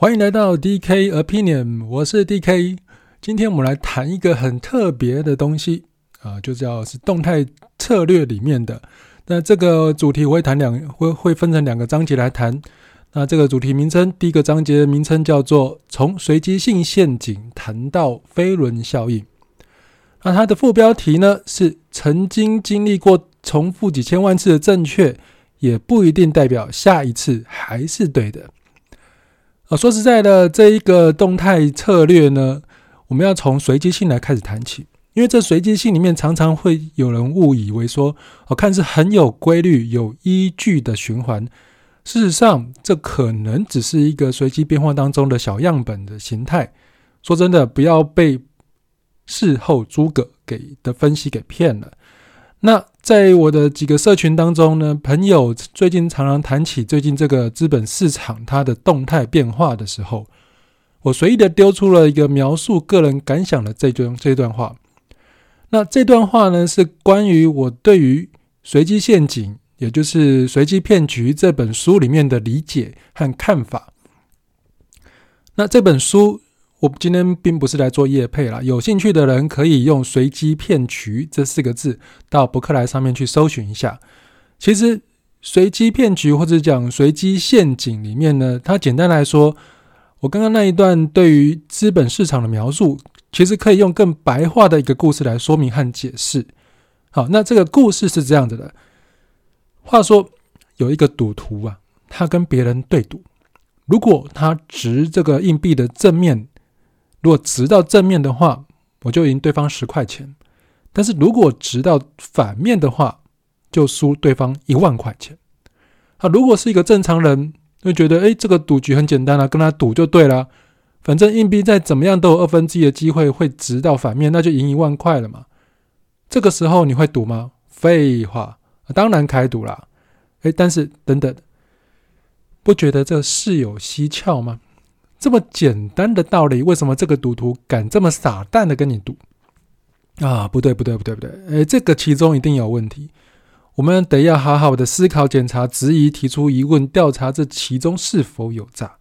欢迎来到 DK Opinion，我是 DK。今天我们来谈一个很特别的东西啊，就叫是动态策略里面的。那这个主题我会谈两，会会分成两个章节来谈。那这个主题名称，第一个章节的名称叫做“从随机性陷阱谈到飞轮效应”。那它的副标题呢是“曾经经历过重复几千万次的正确，也不一定代表下一次还是对的”。啊，说实在的，这一个动态策略呢，我们要从随机性来开始谈起，因为这随机性里面常常会有人误以为说，我看是很有规律、有依据的循环，事实上，这可能只是一个随机变化当中的小样本的形态。说真的，不要被事后诸葛给的分析给骗了。那在我的几个社群当中呢，朋友最近常常谈起最近这个资本市场它的动态变化的时候，我随意的丢出了一个描述个人感想的这段这段话。那这段话呢，是关于我对于《随机陷阱》也就是《随机骗局》这本书里面的理解和看法。那这本书。我今天并不是来做业配啦，有兴趣的人可以用“随机骗局”这四个字到博客来上面去搜寻一下。其实“随机骗局”或者讲“随机陷阱”里面呢，它简单来说，我刚刚那一段对于资本市场的描述，其实可以用更白话的一个故事来说明和解释。好，那这个故事是这样子的：话说有一个赌徒啊，他跟别人对赌，如果他值这个硬币的正面。如果直到正面的话，我就赢对方十块钱；但是如果直到反面的话，就输对方一万块钱。啊，如果是一个正常人，会觉得，哎，这个赌局很简单啊，跟他赌就对了。反正硬币再怎么样都有二分之一的机会会直到反面，那就赢一万块了嘛。这个时候你会赌吗？废话，当然开赌啦。哎，但是等等，不觉得这事有蹊跷吗？这么简单的道理，为什么这个赌徒敢这么傻蛋的跟你赌？啊，不对，不对，不对，不对！哎，这个其中一定有问题，我们得要好好的思考、检查、质疑、提出疑问、调查这其中是否有诈。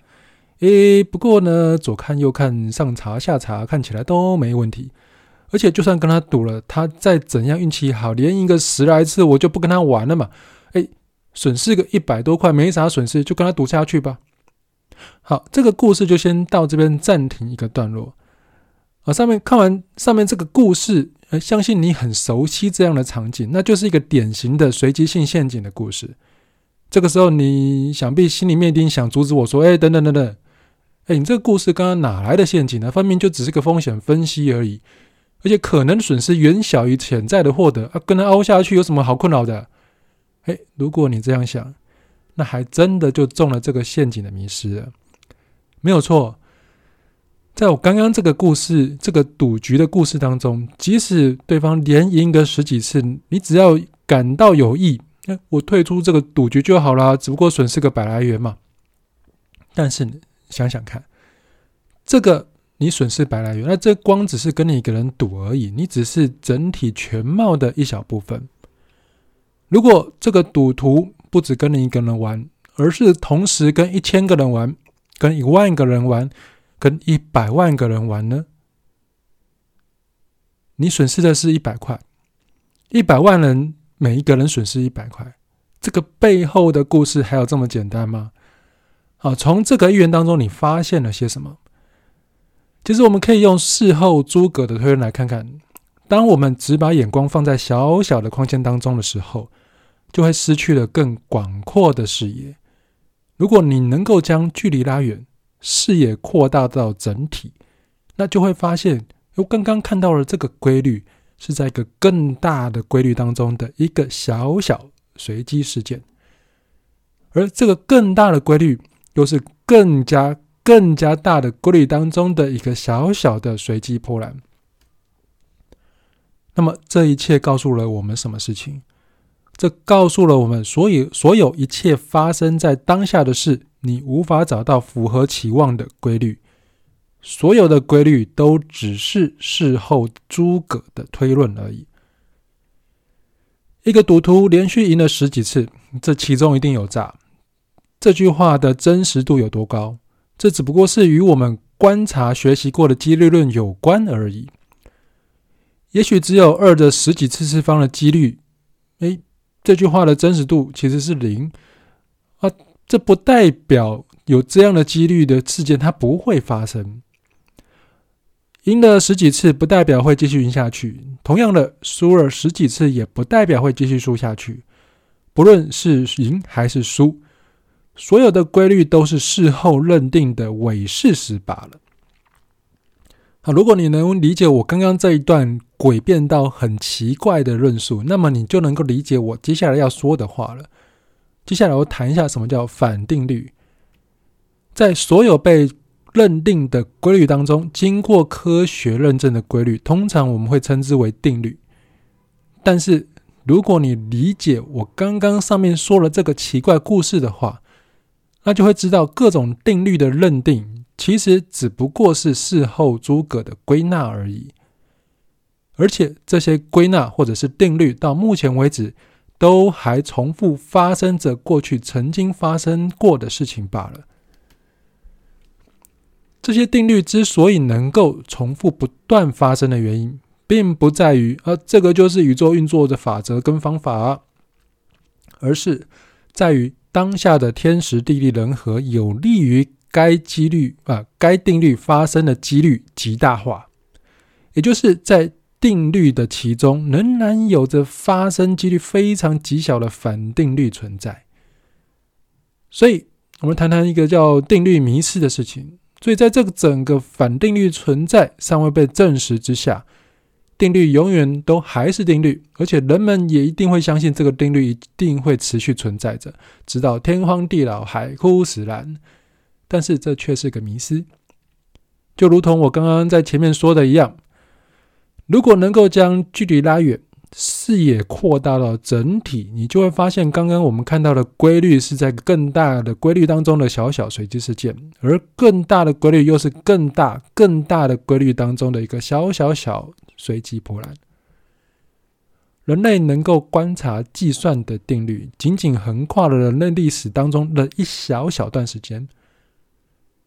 哎，不过呢，左看右看，上查下查，看起来都没问题。而且，就算跟他赌了，他再怎样运气好，连赢个十来次，我就不跟他玩了嘛。哎，损失个一百多块，没啥损失，就跟他赌下去吧。好，这个故事就先到这边暂停一个段落。啊，上面看完上面这个故事，呃，相信你很熟悉这样的场景，那就是一个典型的随机性陷阱的故事。这个时候，你想必心里面一定想阻止我说：“哎，等等等等，哎，你这个故事刚刚哪来的陷阱呢？分明就只是个风险分析而已，而且可能损失远小于潜在的获得啊，跟他凹下去有什么好困扰的？”哎，如果你这样想。那还真的就中了这个陷阱的迷失了，没有错。在我刚刚这个故事、这个赌局的故事当中，即使对方连赢个十几次，你只要感到有意，那我退出这个赌局就好了，只不过损失个百来元嘛。但是想想看，这个你损失百来元，那这光只是跟你一个人赌而已，你只是整体全貌的一小部分。如果这个赌徒，不止跟你一个人玩，而是同时跟一千个人玩，跟一万个人玩，跟一百万个人玩呢？你损失的是一百块，一百万人每一个人损失一百块，这个背后的故事还有这么简单吗？好，从这个寓言当中，你发现了些什么？其实我们可以用事后诸葛的推论来看看，当我们只把眼光放在小小的框架当中的时候。就会失去了更广阔的视野。如果你能够将距离拉远，视野扩大到整体，那就会发现，我刚刚看到了这个规律，是在一个更大的规律当中的一个小小随机事件，而这个更大的规律，又是更加更加大的规律当中的一个小小的随机波澜。那么，这一切告诉了我们什么事情？这告诉了我们，所以所有一切发生在当下的事，你无法找到符合期望的规律。所有的规律都只是事后诸葛的推论而已。一个赌徒连续赢了十几次，这其中一定有诈。这句话的真实度有多高？这只不过是与我们观察学习过的几率论有关而已。也许只有二的十几次次方的几率，这句话的真实度其实是零啊。这不代表有这样的几率的事件它不会发生。赢了十几次不代表会继续赢下去，同样的，输了十几次也不代表会继续输下去。不论是赢还是输，所有的规律都是事后认定的伪事实罢了。啊，如果你能理解我刚刚这一段诡辩到很奇怪的论述，那么你就能够理解我接下来要说的话了。接下来我谈一下什么叫反定律。在所有被认定的规律当中，经过科学认证的规律，通常我们会称之为定律。但是，如果你理解我刚刚上面说了这个奇怪故事的话，那就会知道各种定律的认定，其实只不过是事后诸葛的归纳而已。而且，这些归纳或者是定律，到目前为止，都还重复发生着过去曾经发生过的事情罢了。这些定律之所以能够重复不断发生的原因，并不在于，呃，这个就是宇宙运作的法则跟方法，而是在于当下的天时地利人和有利于该几率啊，该定律发生的几率极大化，也就是在定律的其中仍然有着发生几率非常极小的反定律存在。所以，我们谈谈一个叫定律迷思的事情。所以，在这个整个反定律存在尚未被证实之下，定律永远都还是定律，而且人们也一定会相信这个定律一定会持续存在着，直到天荒地老、海枯石烂。但是，这却是个迷思，就如同我刚刚在前面说的一样，如果能够将距离拉远。视野扩大到整体，你就会发现，刚刚我们看到的规律是在更大的规律当中的小小随机事件，而更大的规律又是更大、更大的规律当中的一个小小小随机波澜。人类能够观察、计算的定律，仅仅横跨了人类历史当中的一小小段时间，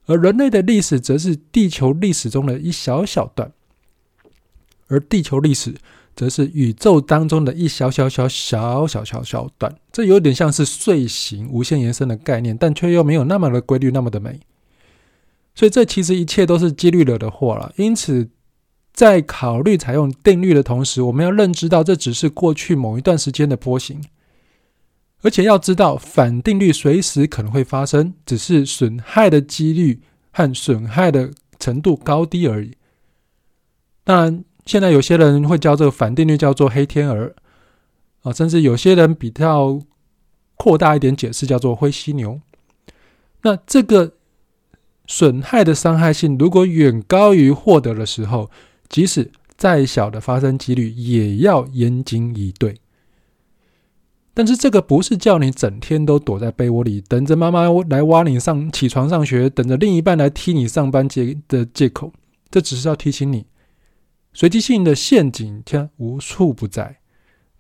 而人类的历史则是地球历史中的一小小段，而地球历史。则是宇宙当中的一小小小小小小小段，这有点像是碎形无限延伸的概念，但却又没有那么的规律，那么的美。所以这其实一切都是几率惹的祸了。因此，在考虑采用定律的同时，我们要认知到这只是过去某一段时间的波形，而且要知道反定律随时可能会发生，只是损害的几率和损害的程度高低而已。当然。现在有些人会叫这个反定律叫做黑天鹅啊，甚至有些人比较扩大一点解释叫做灰犀牛。那这个损害的伤害性如果远高于获得的时候，即使再小的发生几率也要严谨以对。但是这个不是叫你整天都躲在被窝里等着妈妈来挖你上起床上学，等着另一半来踢你上班借的借口，这只是要提醒你。随机性的陷阱将无处不在。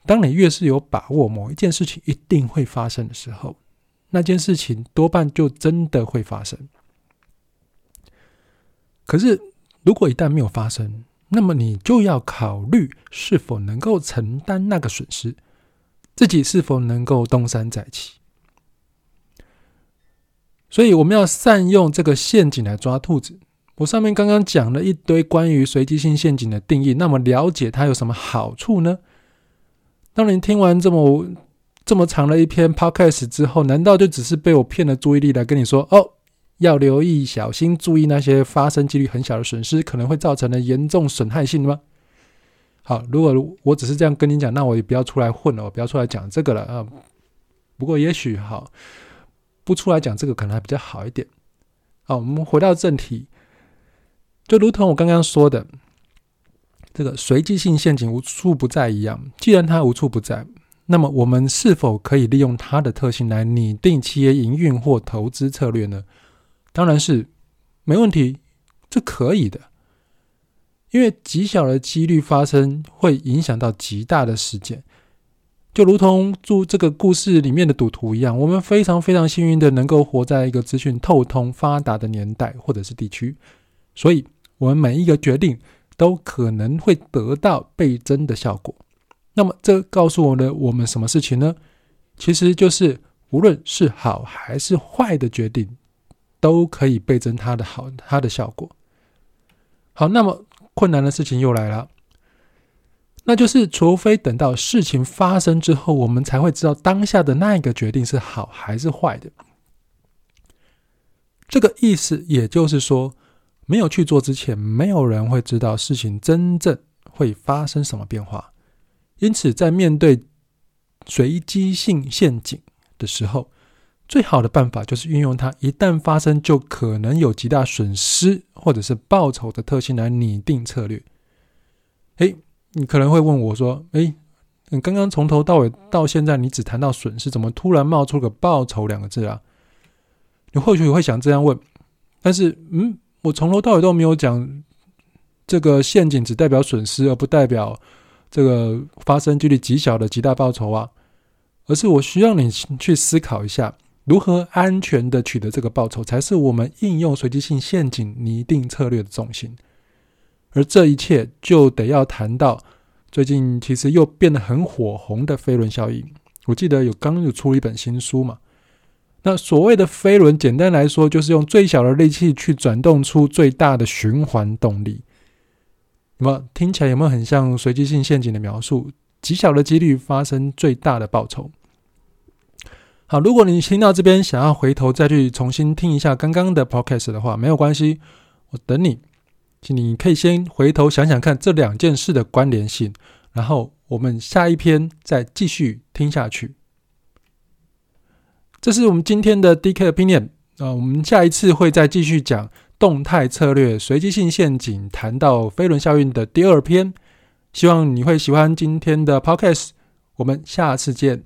当你越是有把握某一件事情一定会发生的时候，那件事情多半就真的会发生。可是，如果一旦没有发生，那么你就要考虑是否能够承担那个损失，自己是否能够东山再起。所以，我们要善用这个陷阱来抓兔子。我上面刚刚讲了一堆关于随机性陷阱的定义，那么了解它有什么好处呢？当你听完这么这么长的一篇 podcast 之后，难道就只是被我骗了注意力来跟你说哦，要留意、小心、注意那些发生几率很小的损失，可能会造成的严重损害性吗？好，如果我只是这样跟你讲，那我也不要出来混了，我不要出来讲这个了啊。不过也许好，不出来讲这个可能还比较好一点。好，我们回到正题。就如同我刚刚说的，这个随机性陷阱无处不在一样。既然它无处不在，那么我们是否可以利用它的特性来拟定企业营运或投资策略呢？当然是没问题，这可以的。因为极小的几率发生会影响到极大的事件，就如同住这个故事里面的赌徒一样，我们非常非常幸运的能够活在一个资讯透通发达的年代或者是地区，所以我们每一个决定都可能会得到倍增的效果。那么这告诉我们我们什么事情呢？其实就是无论是好还是坏的决定，都可以倍增它的好，它的效果。好，那么困难的事情又来了。那就是，除非等到事情发生之后，我们才会知道当下的那一个决定是好还是坏的。这个意思也就是说，没有去做之前，没有人会知道事情真正会发生什么变化。因此，在面对随机性陷阱的时候，最好的办法就是运用它，一旦发生就可能有极大损失或者是报酬的特性来拟定策略。诶。你可能会问我说：“诶，你刚刚从头到尾到现在，你只谈到损失，怎么突然冒出个报酬两个字啊？”你或许会想这样问，但是，嗯，我从头到尾都没有讲这个陷阱只代表损失，而不代表这个发生几率极小的极大报酬啊，而是我需要你去思考一下，如何安全的取得这个报酬，才是我们应用随机性陷阱拟定策略的重心。而这一切就得要谈到最近其实又变得很火红的飞轮效应。我记得有刚有出了一本新书嘛。那所谓的飞轮，简单来说就是用最小的力气去转动出最大的循环动力。那么听起来有没有很像随机性陷阱的描述？极小的几率发生最大的报酬。好，如果你听到这边想要回头再去重新听一下刚刚的 podcast 的话，没有关系，我等你。请你可以先回头想想看这两件事的关联性，然后我们下一篇再继续听下去。这是我们今天的 DK Opinion 啊，我们下一次会再继续讲动态策略随机性陷阱，谈到飞轮效应的第二篇。希望你会喜欢今天的 Podcast，我们下次见。